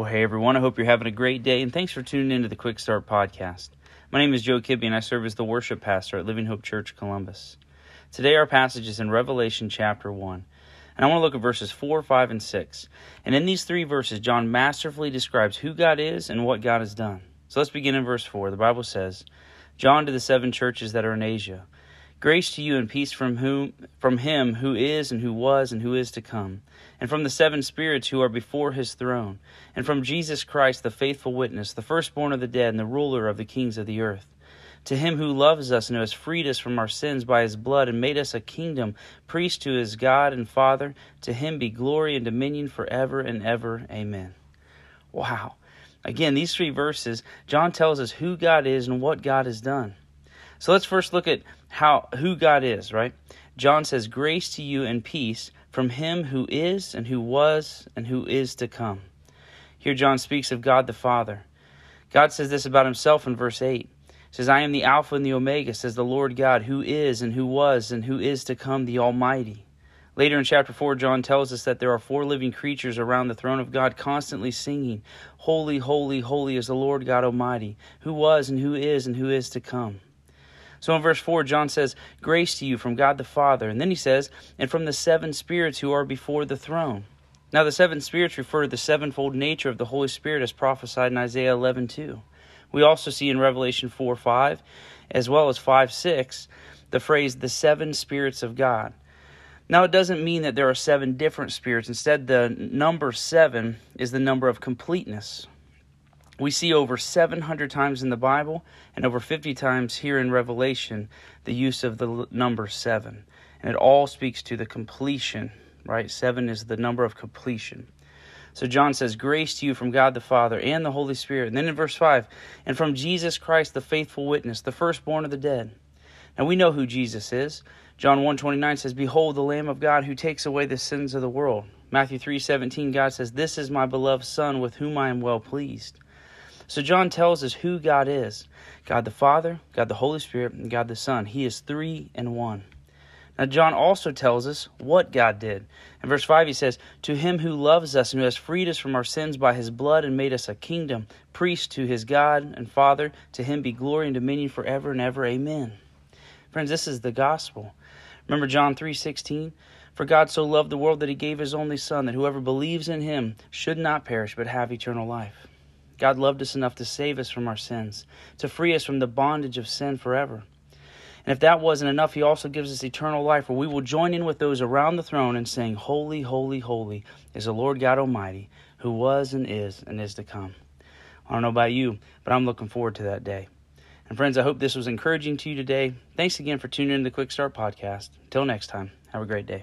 Well, hey everyone, I hope you're having a great day and thanks for tuning into the Quick Start Podcast. My name is Joe Kibbe and I serve as the worship pastor at Living Hope Church Columbus. Today our passage is in Revelation chapter 1. And I want to look at verses 4, 5, and 6. And in these three verses, John masterfully describes who God is and what God has done. So let's begin in verse 4. The Bible says, John to the seven churches that are in Asia. Grace to you and peace from whom from him who is and who was and who is to come, and from the seven spirits who are before his throne, and from Jesus Christ the faithful witness, the firstborn of the dead and the ruler of the kings of the earth. To him who loves us and who has freed us from our sins by his blood and made us a kingdom, priest to his God and Father, to him be glory and dominion forever and ever. Amen. Wow. Again, these three verses, John tells us who God is and what God has done. So let's first look at how who God is, right? John says, "Grace to you and peace from him who is and who was and who is to come." Here John speaks of God the Father. God says this about himself in verse 8. He says, "I am the Alpha and the Omega," says the Lord God, who is and who was and who is to come, the Almighty. Later in chapter 4, John tells us that there are four living creatures around the throne of God constantly singing, Holy, holy, holy is the Lord God Almighty, who was and who is and who is to come. So in verse 4, John says, Grace to you from God the Father. And then he says, And from the seven spirits who are before the throne. Now, the seven spirits refer to the sevenfold nature of the Holy Spirit as prophesied in Isaiah 11 2. We also see in Revelation 4 5, as well as 5 6, the phrase, the seven spirits of God. Now, it doesn't mean that there are seven different spirits. Instead, the number seven is the number of completeness we see over 700 times in the Bible and over 50 times here in Revelation the use of the number seven. And it all speaks to the completion, right? Seven is the number of completion. So John says, Grace to you from God the Father and the Holy Spirit. And then in verse 5, and from Jesus Christ, the faithful witness, the firstborn of the dead. Now we know who Jesus is. John 129 says, Behold the Lamb of God who takes away the sins of the world. Matthew 3:17 God says, This is my beloved Son with whom I am well pleased. So John tells us who God is God the Father, God the Holy Spirit, and God the Son. He is three in one. Now, John also tells us what God did. In verse 5, he says, To him who loves us and who has freed us from our sins by his blood and made us a kingdom, priest to his God and Father, to him be glory and dominion forever and ever. Amen. Friends, this is the gospel. Remember John 3:16? For God so loved the world that he gave his only Son, that whoever believes in him should not perish but have eternal life. God loved us enough to save us from our sins, to free us from the bondage of sin forever. And if that wasn't enough, He also gives us eternal life, where we will join in with those around the throne and saying, Holy, holy, holy is the Lord God Almighty, who was and is and is to come. I don't know about you, but I'm looking forward to that day. And friends, I hope this was encouraging to you today. Thanks again for tuning in to the Quick Start Podcast. Until next time, have a great day.